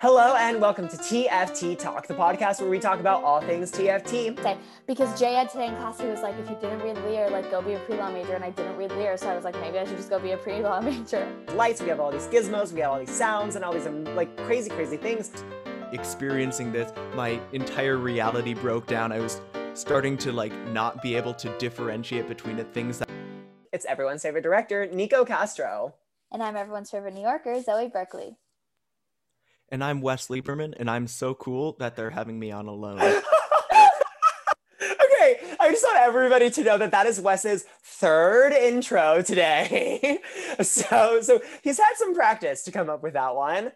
Hello and welcome to TFT Talk, the podcast where we talk about all things TFT. Okay, because Jay had today in class, he was like, if you didn't read Lear, like go be a pre-law major, and I didn't read Lear, so I was like, maybe I should just go be a pre-law major. Lights, we have all these gizmos, we have all these sounds and all these um, like crazy, crazy things. Experiencing this, my entire reality broke down. I was starting to like not be able to differentiate between the things that It's everyone's favorite director, Nico Castro. And I'm everyone's favorite New Yorker, Zoe Berkeley. And I'm Wes Lieberman and I'm so cool that they're having me on alone. okay, I just want everybody to know that that is Wes's third intro today. so, so he's had some practice to come up with that one.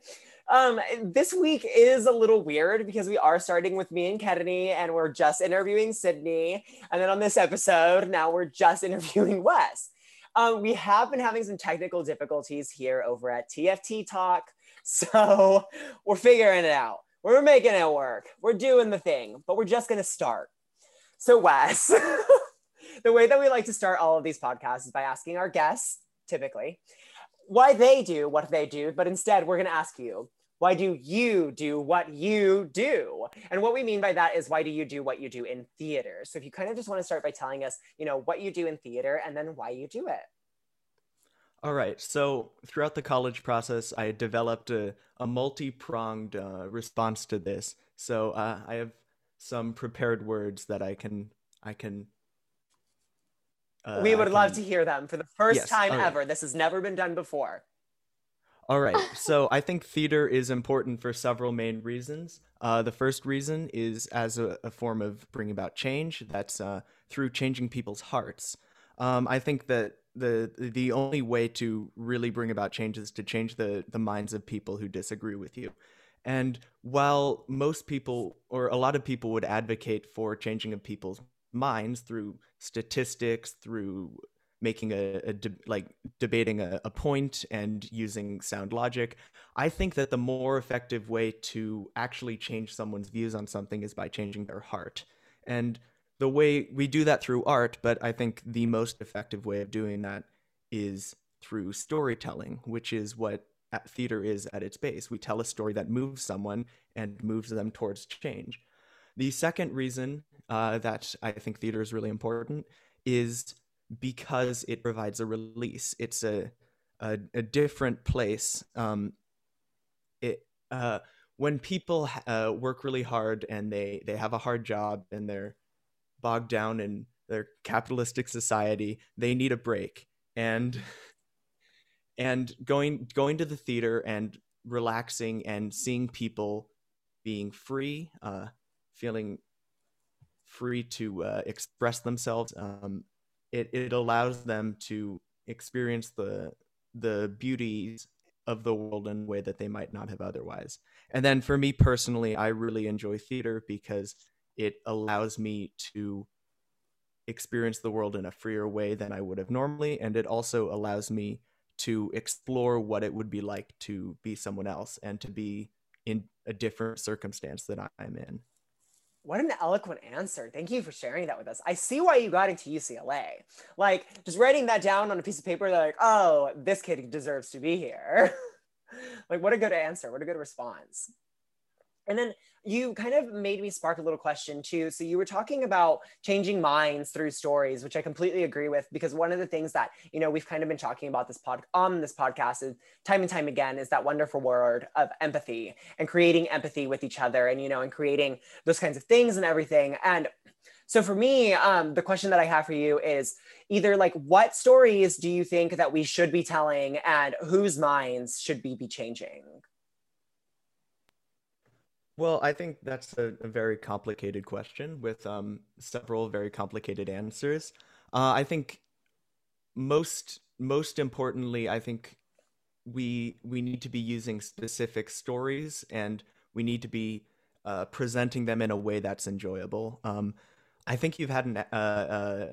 Um, this week is a little weird because we are starting with me and Kennedy, and we're just interviewing Sydney, and then on this episode, now we're just interviewing Wes. Um, we have been having some technical difficulties here over at TFT Talk, so we're figuring it out. We're making it work. We're doing the thing, but we're just gonna start. So, Wes, the way that we like to start all of these podcasts is by asking our guests, typically, why they do what they do, but instead we're going to ask you, why do you do what you do? And what we mean by that is why do you do what you do in theater? So if you kind of just want to start by telling us, you know, what you do in theater and then why you do it. All right, so throughout the college process, I developed a, a multi pronged uh, response to this. So uh, I have some prepared words that I can I can. Uh, we would love to hear them for the first Yes, time right. ever. This has never been done before. All right. So I think theater is important for several main reasons. Uh, the first reason is as a, a form of bringing about change. That's uh, through changing people's hearts. Um, I think that the the only way to really bring about change is to change the the minds of people who disagree with you. And while most people or a lot of people would advocate for changing of people's minds through statistics, through making a, a de- like debating a, a point and using sound logic i think that the more effective way to actually change someone's views on something is by changing their heart and the way we do that through art but i think the most effective way of doing that is through storytelling which is what theater is at its base we tell a story that moves someone and moves them towards change the second reason uh, that i think theater is really important is because it provides a release. It's a a, a different place. Um, it uh, when people uh, work really hard and they they have a hard job and they're bogged down in their capitalistic society, they need a break. And and going going to the theater and relaxing and seeing people being free, uh, feeling free to uh, express themselves. Um, it, it allows them to experience the the beauties of the world in a way that they might not have otherwise. And then for me personally, I really enjoy theater because it allows me to experience the world in a freer way than I would have normally. And it also allows me to explore what it would be like to be someone else and to be in a different circumstance that I'm in. What an eloquent answer. Thank you for sharing that with us. I see why you got into UCLA. Like, just writing that down on a piece of paper, they're like, oh, this kid deserves to be here. like, what a good answer. What a good response. And then you kind of made me spark a little question too. So you were talking about changing minds through stories, which I completely agree with because one of the things that, you know, we've kind of been talking about this pod on this podcast is time and time again is that wonderful word of empathy and creating empathy with each other and, you know, and creating those kinds of things and everything. And so for me, um, the question that I have for you is either like what stories do you think that we should be telling and whose minds should we be changing? Well, I think that's a, a very complicated question with um, several very complicated answers. Uh, I think most most importantly, I think we we need to be using specific stories and we need to be uh, presenting them in a way that's enjoyable. Um, I think you've had an, uh, uh,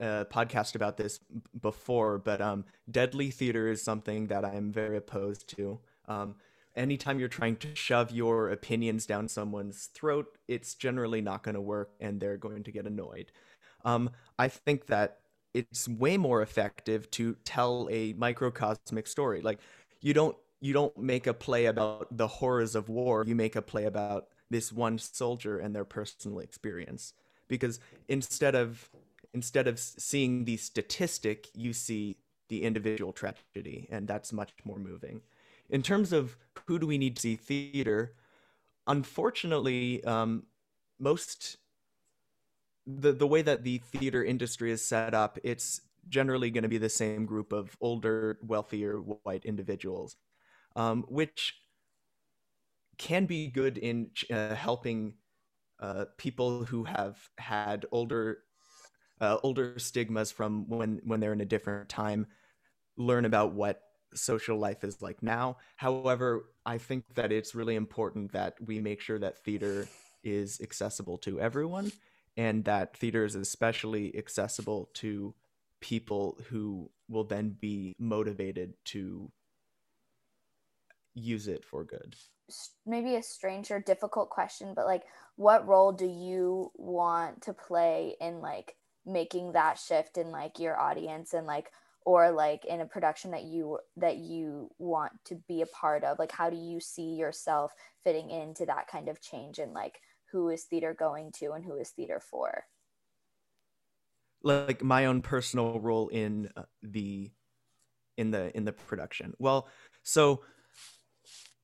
a podcast about this before, but um, deadly theater is something that I'm very opposed to. Um, anytime you're trying to shove your opinions down someone's throat, it's generally not going to work and they're going to get annoyed. Um, I think that it's way more effective to tell a microcosmic story. Like, you don't you don't make a play about the horrors of war you make a play about this one soldier and their personal experience because instead of instead of seeing the statistic you see the individual tragedy and that's much more moving in terms of who do we need to see theater? Unfortunately um, most the the way that the theater industry is set up it's generally going to be the same group of older wealthier white individuals um, which can be good in uh, helping uh, people who have had older uh, older stigmas from when when they're in a different time learn about what social life is like now. However, I think that it's really important that we make sure that theater is accessible to everyone and that theater is especially accessible to people who will then be motivated to use it for good maybe a strange or difficult question but like what role do you want to play in like making that shift in like your audience and like or like in a production that you that you want to be a part of? Like how do you see yourself fitting into that kind of change and like who is theater going to and who is theater for? Like my own personal role in uh, the in the in the production. Well so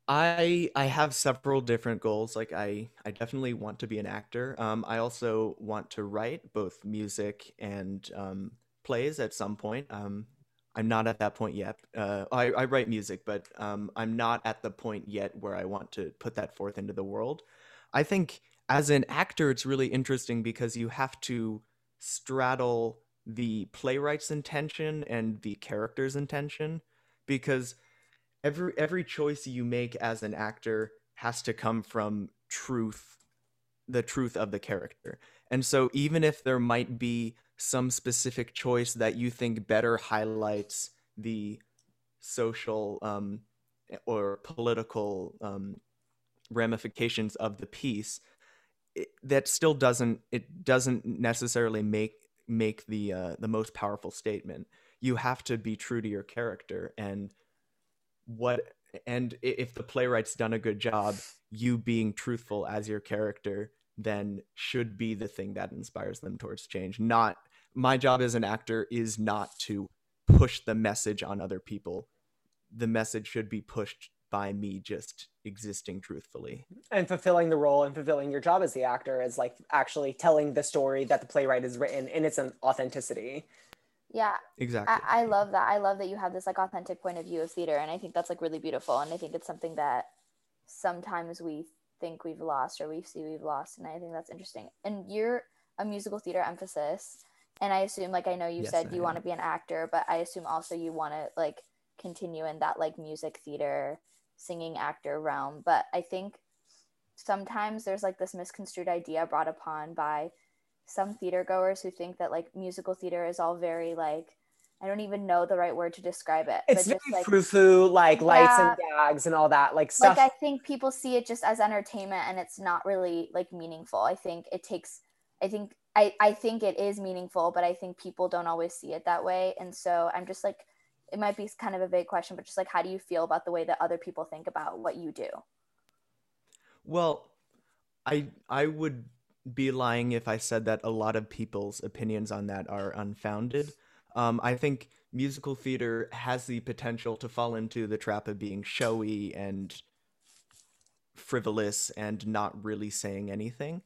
i i have several different goals. Like i i definitely want to be an actor. Um i also want to write both music and um plays at some point. Um i'm not at that point yet. Uh i, I write music but um i'm not at the point yet where i want to put that forth into the world. I think as an actor it's really interesting because you have to straddle the playwright's intention and the character's intention because every every choice you make as an actor has to come from truth the truth of the character and so even if there might be some specific choice that you think better highlights the social um, or political um, ramifications of the piece it, that still doesn't it doesn't necessarily make make the uh, the most powerful statement. You have to be true to your character and what and if the playwright's done a good job, you being truthful as your character then should be the thing that inspires them towards change. Not my job as an actor is not to push the message on other people. The message should be pushed by me just existing truthfully. And fulfilling the role and fulfilling your job as the actor is like actually telling the story that the playwright has written in its authenticity. Yeah. Exactly. I, I love that. I love that you have this like authentic point of view of theater and i think that's like really beautiful and i think it's something that sometimes we think we've lost or we see we've lost and i think that's interesting and you're a musical theater emphasis and i assume like i know you yes, said I you want to be an actor but i assume also you want to like continue in that like music theater singing actor realm. But I think sometimes there's like this misconstrued idea brought upon by some theater goers who think that like musical theater is all very like I don't even know the right word to describe it. It's very like, frou-frou, like yeah, lights and gags and all that, like stuff. Like I think people see it just as entertainment, and it's not really like meaningful. I think it takes. I think I I think it is meaningful, but I think people don't always see it that way, and so I'm just like it might be kind of a vague question, but just like how do you feel about the way that other people think about what you do? Well, I I would be lying if I said that a lot of people's opinions on that are unfounded. Um, I think musical theater has the potential to fall into the trap of being showy and frivolous and not really saying anything.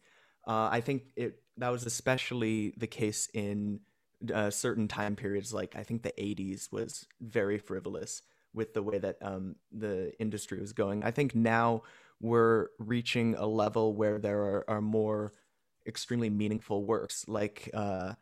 Uh, I think it that was especially the case in uh, certain time periods, like I think the 80s was very frivolous with the way that um, the industry was going. I think now we're reaching a level where there are, are more extremely meaningful works, like uh,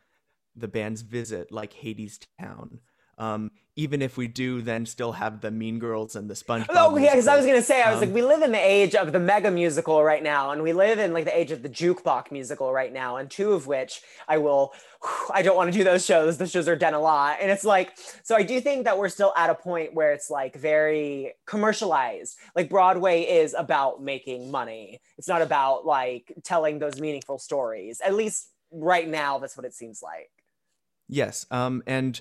the band's Visit, like Hadestown, um, even if we do then still have the Mean Girls and the SpongeBob. Oh yeah, because I was gonna say I was um, like we live in the age of the mega musical right now, and we live in like the age of the jukebox musical right now, and two of which I will. I don't want to do those shows. Those shows are done a lot, and it's like so. I do think that we're still at a point where it's like very commercialized. Like Broadway is about making money. It's not about like telling those meaningful stories. At least right now, that's what it seems like. Yes, um, and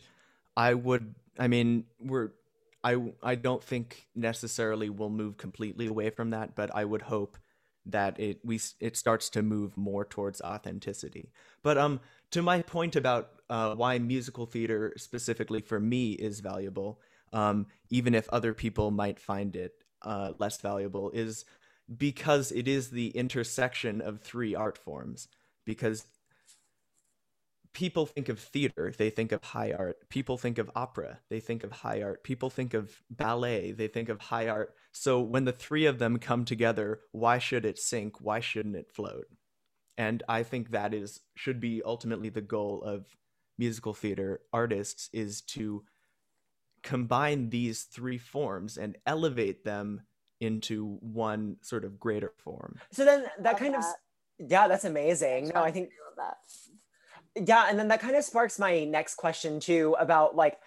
I would I mean, we're I I don't think necessarily we'll move completely away from that, but I would hope that it we it starts to move more towards authenticity. But um to my point about uh, why musical theater specifically for me is valuable, um, even if other people might find it uh, less valuable, is because it is the intersection of three art forms. Because people think of theater, they think of high art. People think of opera, they think of high art. People think of ballet, they think of high art. So when the three of them come together, why should it sink? Why shouldn't it float? And I think that is should be ultimately the goal of musical theater artists is to combine these three forms and elevate them into one sort of greater form. So then that kind that. of yeah, that's amazing. No, I think that yeah and then that kind of sparks my next question too about like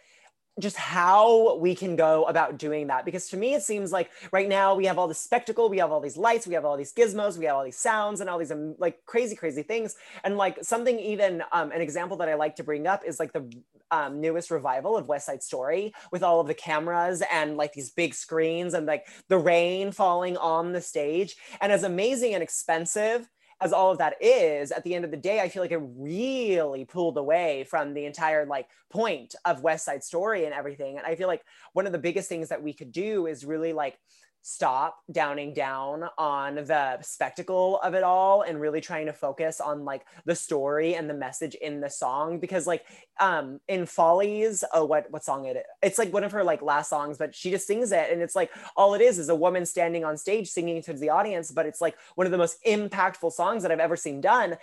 just how we can go about doing that. Because to me it seems like right now we have all this spectacle we have all these lights we have all these gizmos we have all these sounds and all these um, like crazy crazy things. And like something even um, an example that i like to bring up is like the um, newest revival of west side story with all of the cameras and like these big screens and like the rain falling on the stage. And as amazing and expensive as all of that is at the end of the day i feel like it really pulled away from the entire like point of west side story and everything. And i feel like one of the biggest things that we could do is really like stop downing down on the spectacle of it all and really trying to focus on like the story and the message in the song because like um in follies oh what what song it is it's like one of her like last songs but she just sings it and it's like all it is is a woman standing on stage singing to the audience but it's like one of the most impactful songs that i've ever seen done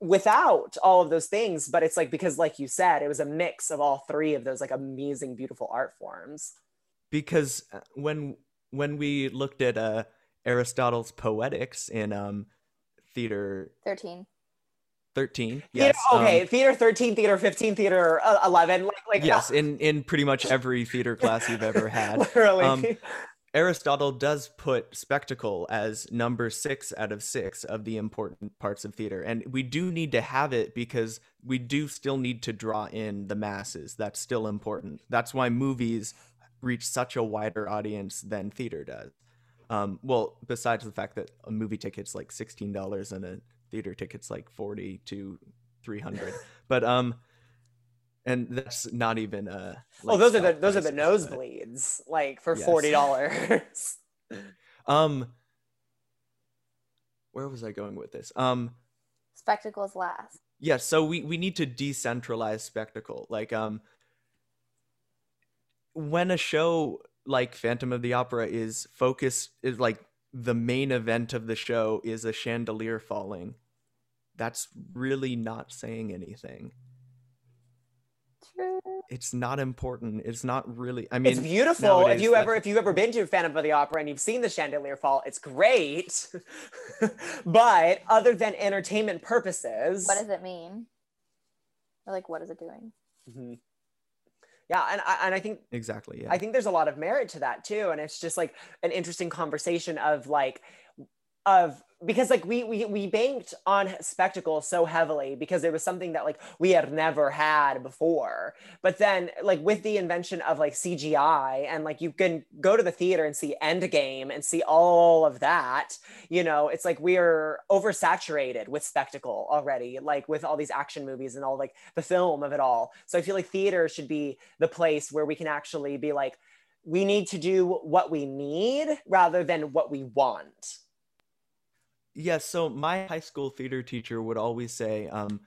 without all of those things but it's like because like you said it was a mix of all three of those like amazing beautiful art forms. Because uh, when when we looked at uh, Aristotle's Poetics in um, theater 13. 13 yes theater, okay um, theater 13 theater 15 theater uh, 11 like, like yes uh, in in pretty much every theater class you've ever had. Literally. Um, aristotle does put spectacle as number six out of six of the important parts of theater and we do need to have it because we do still need to draw in the masses. That's still important. That's why movies reach such a wider audience than theater does. Um, well, besides the fact that a movie ticket's like sixteen dollars and a theater ticket's like forty to three hundred, but um, and that's not even a. Like, oh, those are the those are the nosebleeds, but... like for yes. forty dollars. um, where was I going with this? Um, spectacles last. Yes, yeah, so we we need to decentralize spectacle. Like um, when a show like Phantom of the Opera is focused is like the main event of the show is a chandelier falling. That's really not saying anything. True. It's not important. It's not really. I mean, it's beautiful. Nowadays, if you ever, if you've ever been to Phantom of the Opera and you've seen the chandelier fall, it's great. but other than entertainment purposes, what does it mean? Or like, what is it doing? Mm-hmm yeah and I, and I think exactly yeah. I think there's a lot of merit to that too and it's just like an interesting conversation of like of because like we we we banked on spectacle so heavily because it was something that like we had never had before. But then like with the invention of like cgi and like you can go to the theater and see endgame and see all of that you know it's like we're oversaturated with spectacle already like with all these action movies and all like the film of it all. So i feel like theater should be the place where we can actually be like we need to do what we need rather than what we want yeah, so my high school theater teacher would always say, um,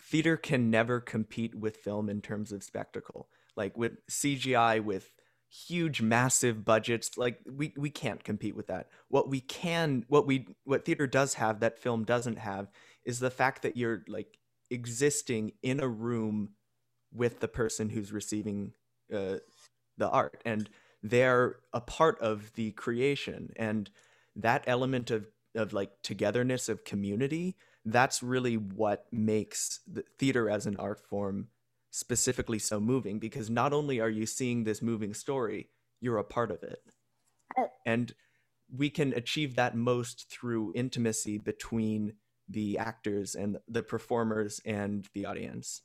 theater can never compete with film in terms of spectacle. Like with CGI, with huge, massive budgets, like we, we can't compete with that. What we can, what we, what theater does have that film doesn't have is the fact that you're like existing in a room with the person who's receiving uh, the art and they're a part of the creation and that element of of like togetherness of community that's really what makes the theater as an art form specifically so moving because not only are you seeing this moving story you're a part of it. Uh, and we can achieve that most through intimacy between the actors and the performers and the audience.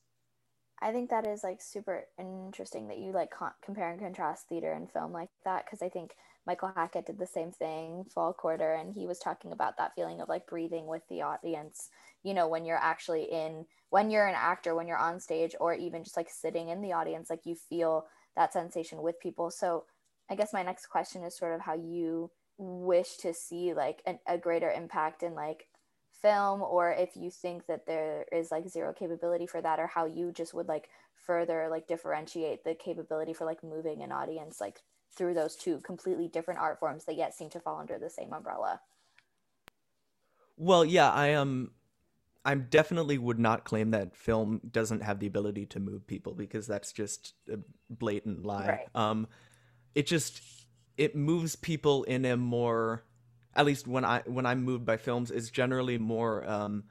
I think that is like super interesting that you like con- compare and contrast theater and film like that because I think Michael Hackett did the same thing fall quarter and he was talking about that feeling of like breathing with the audience, you know, when you're actually in when you're an actor, when you're on stage or even just like sitting in the audience like you feel that sensation with people. So I guess my next question is sort of how you wish to see like an, a greater impact in like film or if you think that there is like zero capability for that or how you just would like further like differentiate the capability for like moving an audience like through those two completely different art forms that yet seem to fall under the same umbrella well yeah i am um, i definitely would not claim that film doesn't have the ability to move people because that's just a blatant lie right. um it just it moves people in a more at least when I when I'm moved by films is generally more um,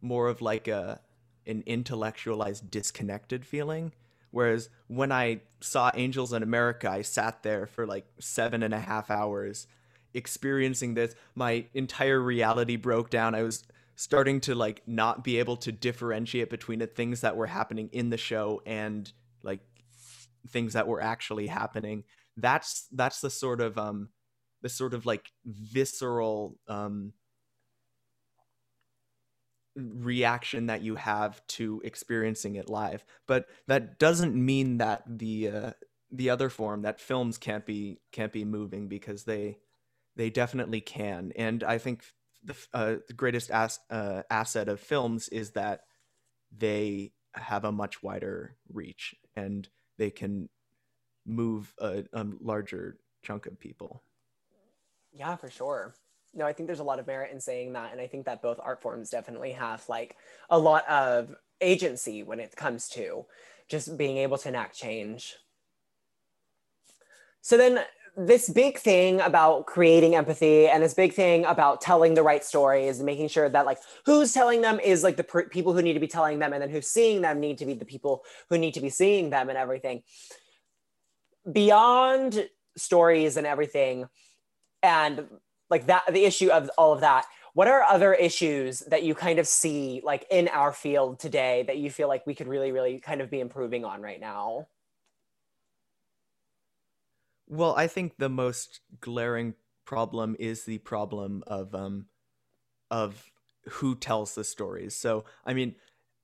more of like a an intellectualized disconnected feeling. Whereas when I saw Angels in America, I sat there for like seven and a half hours experiencing this. My entire reality broke down. I was starting to like not be able to differentiate between the things that were happening in the show and like things that were actually happening. That's that's the sort of um the sort of like visceral um, reaction that you have to experiencing it live. But that doesn't mean that the uh, the other form that films can't be can't be moving because they they definitely can. And I think the, uh, the greatest as, uh, asset of films is that they have a much wider reach and they can move a, a larger chunk of people. Yeah, for sure. No, I think there's a lot of merit in saying that. And I think that both art forms definitely have like a lot of agency when it comes to just being able to enact change. So then this big thing about creating empathy and this big thing about telling the right stories and making sure that like who's telling them is like the people who need to be telling them and then who's seeing them need to be the people who need to be seeing them and everything beyond stories and everything and like that the issue of all of that. What are other issues that you kind of see like in our field today that you feel like we could really really kind of be improving on right now? Well i think the most glaring problem is the problem of um of who tells the stories. So i mean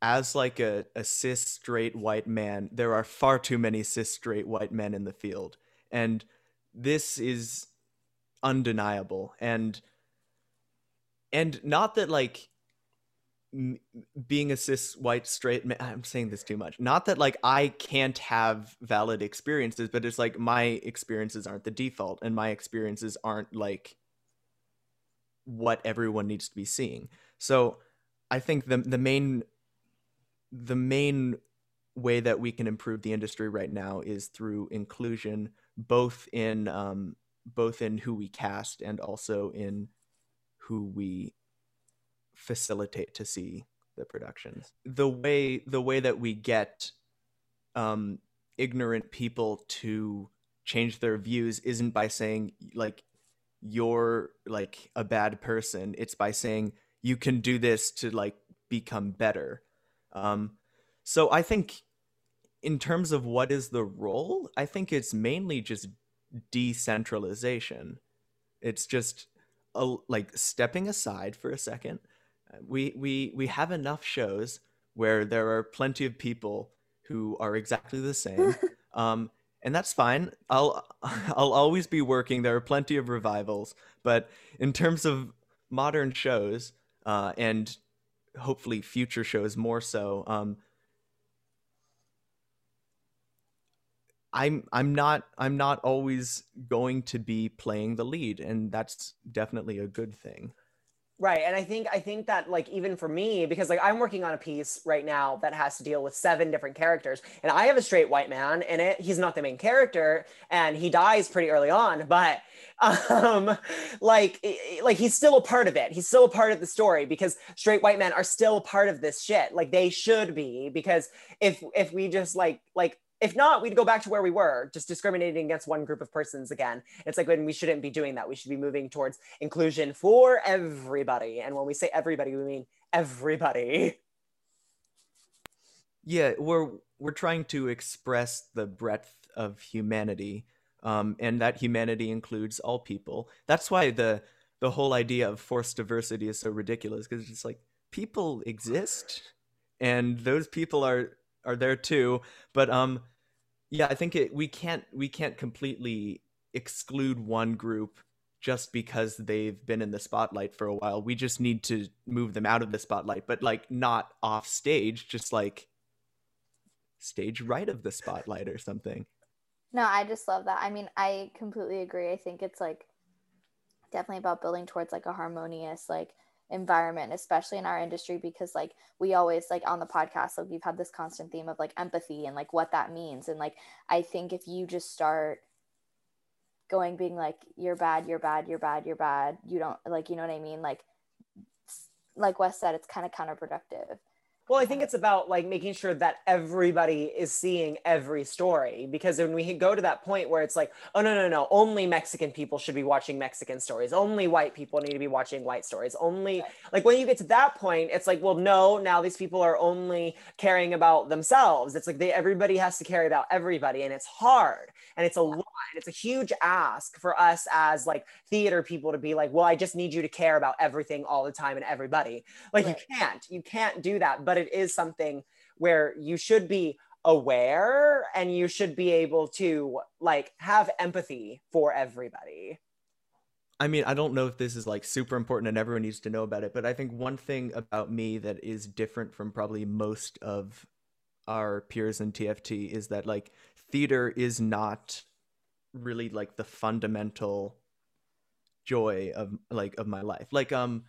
as like a, a cis straight white man there are far too many cis straight white men in the field. And this is undeniable. And and not that like being a cis white straight man i'm saying this too much. Not that like i can't have valid experiences but it's like my experiences aren't the default and my experiences aren't like what everyone needs to be seeing. So i think the the main the main way that we can improve the industry right now is through inclusion both in um, both in who we cast and also in who we facilitate to see the productions. The way the way that we get um, ignorant people to change their views isn't by saying like you're like a bad person. It's by saying you can do this to like become better. Um, so I think in terms of what is the role, I think it's mainly just decentralization. It's just a, like stepping aside for a second. We we we have enough shows where there are plenty of people who are exactly the same. um, and that's fine. I'll I'll always be working. There are plenty of revivals, but in terms of modern shows uh, and hopefully future shows more so, um, I'm I'm not I'm not always going to be playing the lead and that's definitely a good thing. Right. And I think I think that like even for me because like I'm working on a piece right now that has to deal with seven different characters and I have a straight white man in it. He's not the main character and he dies pretty early on, but um like like he's still a part of it. He's still a part of the story because straight white men are still part of this shit. Like they should be because if if we just like like if not, we'd go back to where we were, just discriminating against one group of persons again. It's like when we shouldn't be doing that. We should be moving towards inclusion for everybody. And when we say everybody, we mean everybody. Yeah, we're we're trying to express the breadth of humanity um, and that humanity includes all people that's why the the whole idea of forced diversity is so ridiculous because it's like people exist and those people are are there too but um yeah i think it we can't we can't completely exclude one group just because they've been in the spotlight for a while we just need to move them out of the spotlight but like not off stage just like stage right of the spotlight or something No, I just love that. I mean, I completely agree. I think it's like definitely about building towards like a harmonious like environment, especially in our industry, because like we always like on the podcast, like we've had this constant theme of like empathy and like what that means. And like I think if you just start going being like you're bad, you're bad, you're bad, you're bad, you don't like you know what I mean? Like like Wes said, it's kind of counterproductive. Well, I think it's about like making sure that everybody is seeing every story because when we go to that point where it's like, oh no, no, no, only Mexican people should be watching Mexican stories, only white people need to be watching white stories, only like when you get to that point, it's like, well, no, now these people are only caring about themselves. It's like they everybody has to care about everybody, and it's hard and it's a lot. and It's a huge ask for us as like theater people to be like, well, I just need you to care about everything all the time and everybody. Like Right. you can't, you can't do that, but it is something where you should be aware and you should be able to like have empathy for everybody. I mean, I don't know if this is like super important and everyone needs to know about it, but I think one thing about me that is different from probably most of our peers in TFT is that like theater is not really like the fundamental joy of like of my life. Like um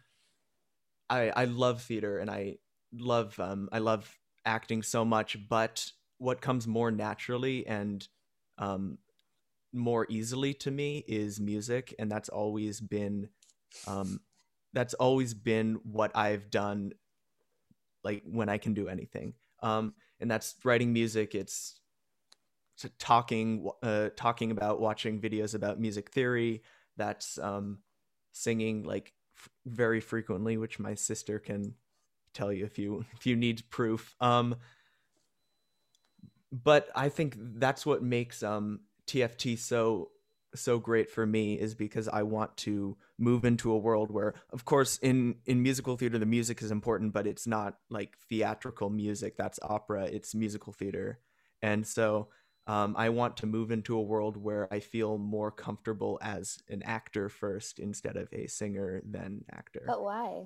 I I love theater and I love um I love acting so much, but what comes more naturally and um more easily to me is music and that's always been um that's always been what I've done like when I can do anything. Um and that's writing music it's, talking uh talking about watching videos about music theory that's um singing like f- very frequently which my sister can tell you if you if you need proof um but I think that's what makes um TFT so so great for me is because I want to move into a world where of course in in musical theater the music is important but it's not like theatrical music that's opera it's musical theater and so um, I want to move into a world where I feel more comfortable as an actor first instead of a singer then actor. But why?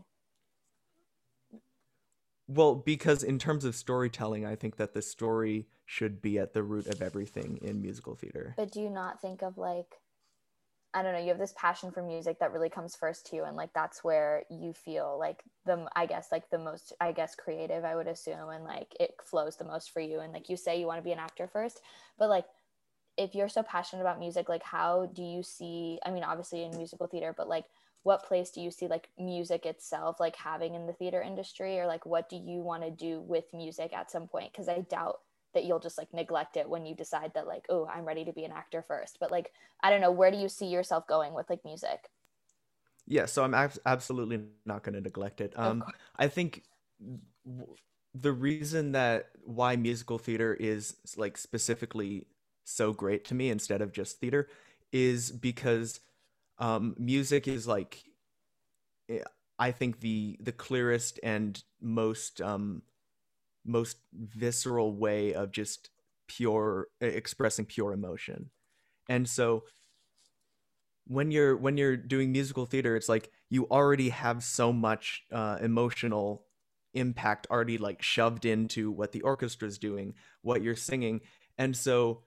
Well, because in terms of storytelling, I think that the story should be at the root of everything in musical theater. But do you not think of like I don't know, you have this passion for music that really comes first to you and like that's where you feel like the I guess like the most I guess creative I would assume and like it flows the most for you and like you say you want to be an actor first, but like if you're so passionate about music, like how do you see I mean obviously in musical theater, but like what place do you see like music itself like having in the theater industry or like what do you want to do with music at some point because I doubt that you'll just like neglect it when you decide that like oh i'm ready to be an actor first but like i don't know where do you see yourself going with like music Yeah, so I'm abs- absolutely not going to neglect it. Um. I think w- the reason that why musical theater is like specifically so great to me instead of just theater is because um, music is like eh, I think the the clearest and most um, most visceral way of just pure eh, expressing pure emotion, and so when you're when you're doing musical theater it's like you already have so much uh, emotional impact already like shoved into what the orchestra's doing what you're singing. And so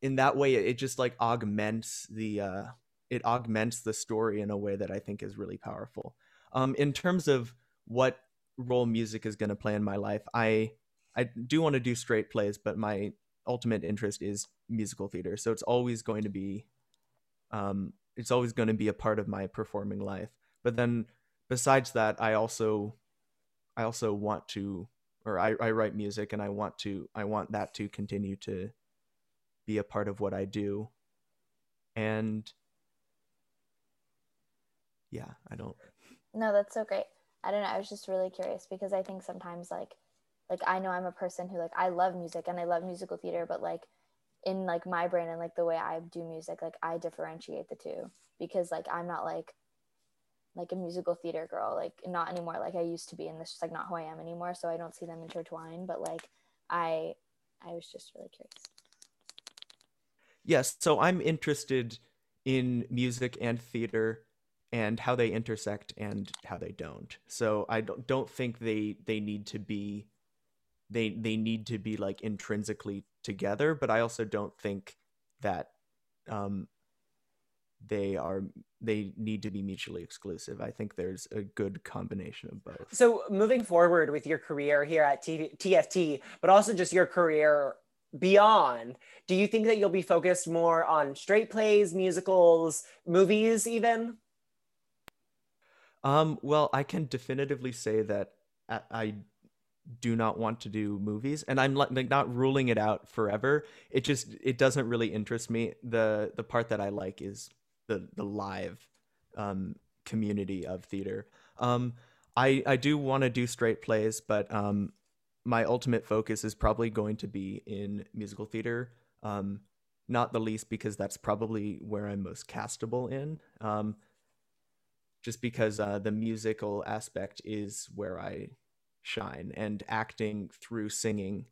in that way it just like augments the uh it augments the story in a way that i think is really powerful um in terms of what role music is going to play in my life i i do want to do straight plays but my ultimate interest is musical theater so it's always going to be um, it's always going to be a part of my performing life. But then besides that, I also I also want to or I, I write music and I want to I want that to continue to be a part of what I do. And yeah, I don't no that's so great i don't know i was just really curious because i think sometimes like like I know I'm a person who like I love music and I love musical theater, but like in like my brain and like the way I do music, like I differentiate the two because like I'm not like like a musical theater girl, like not anymore like I used to be, and this is like not who I am anymore. So I don't see them intertwined, but like I I was just really curious. Yes, so I'm interested in music and theater and how they intersect and how they don't. So I don't don't think they they need to be they they need to be like intrinsically together, but I also don't think that um they are they need to be mutually exclusive. I think there's a good combination of both. So moving forward with your career here at T- TFT, but also just your career beyond, do you think that you'll be focused more on straight plays, musicals, movies, even? Um, well, I can definitively say that I, do not want to do movies, and I'm like not ruling it out forever. It just it doesn't really interest me. the The part that I like is the the live um, community of theater. Um, I I do want to do straight plays, but um, my ultimate focus is probably going to be in musical theater. Um, not the least because that's probably where I'm most castable in. Um, just because uh, the musical aspect is where I shine, and acting through singing,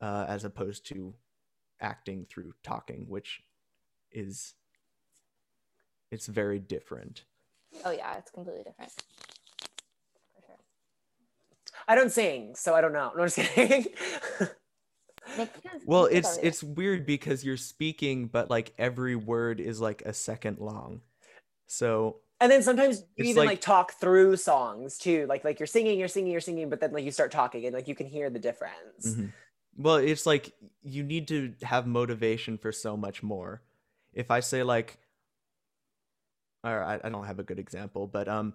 uh, as opposed to acting through talking, which is it's very different. Oh yeah, it's completely different. I don't sing, so I don't know. No, I'm just kidding. well, it's it's weird because you're speaking, but like every word is like a second long. So and then sometimes you even like, like, talk through songs too. Like like you're singing, you're singing, you're singing, but then like you start talking and like you can hear the difference. Mm-hmm. Well, it's like you need to have motivation for so much more. If I say like or I, I don't have a good example, but um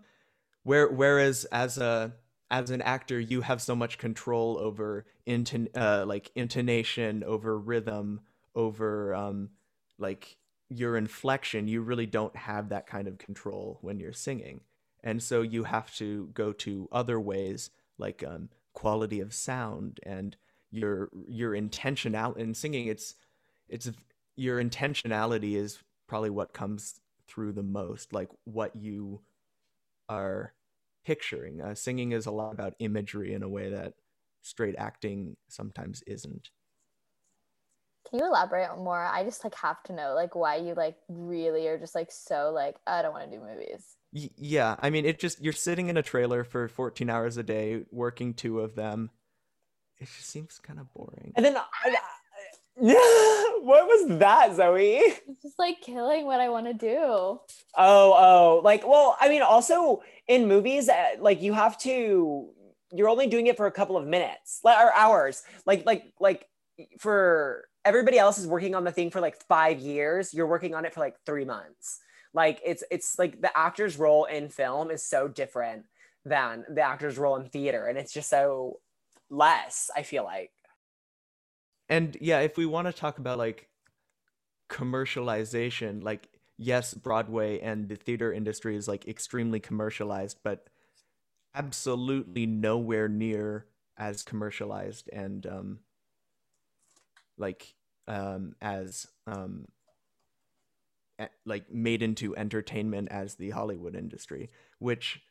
where whereas as a as an actor you have so much control over inton uh, like intonation over rhythm over um like your inflection you really don't have that kind of control when you're singing and so you have to go to other ways like um quality of sound and your your intentional in singing it's it's your intentionality is probably what comes through the most like what you are picturing. Uh, singing is a lot about imagery in a way that straight acting sometimes isn't. Can you elaborate more? I just like have to know like why you like really are just like so like I don't want to do movies. Y- yeah, I mean it just you're sitting in a trailer for 14 hours a day working two of them. It just seems kind of boring. And then I, what was that, Zoe? It's just like killing what I want to do. Oh, oh, like, well, I mean, also in movies, uh, like you have to, you're only doing it for a couple of minutes like or hours. Like, like, like for everybody else is working on the thing for like five years. You're working on it for like three months. Like it's, it's like the actor's role in film is so different than the actor's role in theater. And it's just so less, I feel like and yeah, if we want to talk about like commercialization, like yes, Broadway and the theater industry is like extremely commercialized, but absolutely nowhere near as commercialized and um like um as um like made into entertainment as the Hollywood industry, which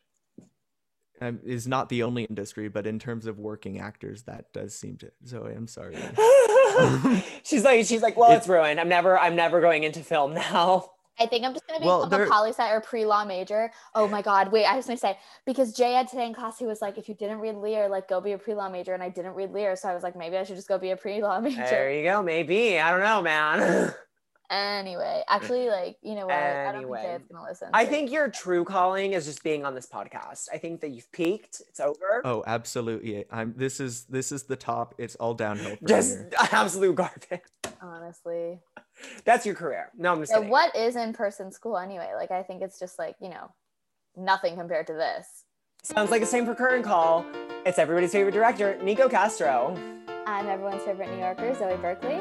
um, is not the only industry, but in terms of working actors, that does seem to. Zoe, I'm sorry. she's like, she's like, well, it's, it's ruined. I'm never, I'm never going into film now. I think I'm just gonna become well, a poli sci or pre law major. Oh my god! Wait, I was gonna say because Jay had today in class, he was like, if you didn't read Lear, like go be a pre law major, and I didn't read Lear, so I was like, maybe I should just go be a pre law major. There you go. Maybe I don't know, man. Anyway, eh, actually, like you know what? Anyway. I don't think Jay's gonna listen. I think your true calling is just being on this podcast. I think that you've peaked. It's over. Oh, absolutely. I'm. This is this is the top. It's all downhill. just here. absolute garbage. Honestly. That's your career. No, I'm just. Yeah, what is in person school anyway? Like, I think it's just like you know, nothing compared to this. Sounds like the same for current call. It's everybody's favorite director, Nico Castro. I'm everyone's favorite New Yorker, Zoe Berkeley.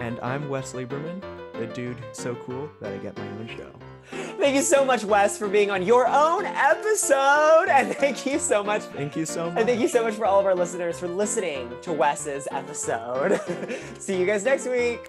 And I'm Wes Lieberman, the dude so cool that I get my own show. Thank you so much, Wes, for being on your own episode. And thank you so much. Thank you so much. And thank you so much for all of our listeners for listening to Wes's episode. See you guys next week.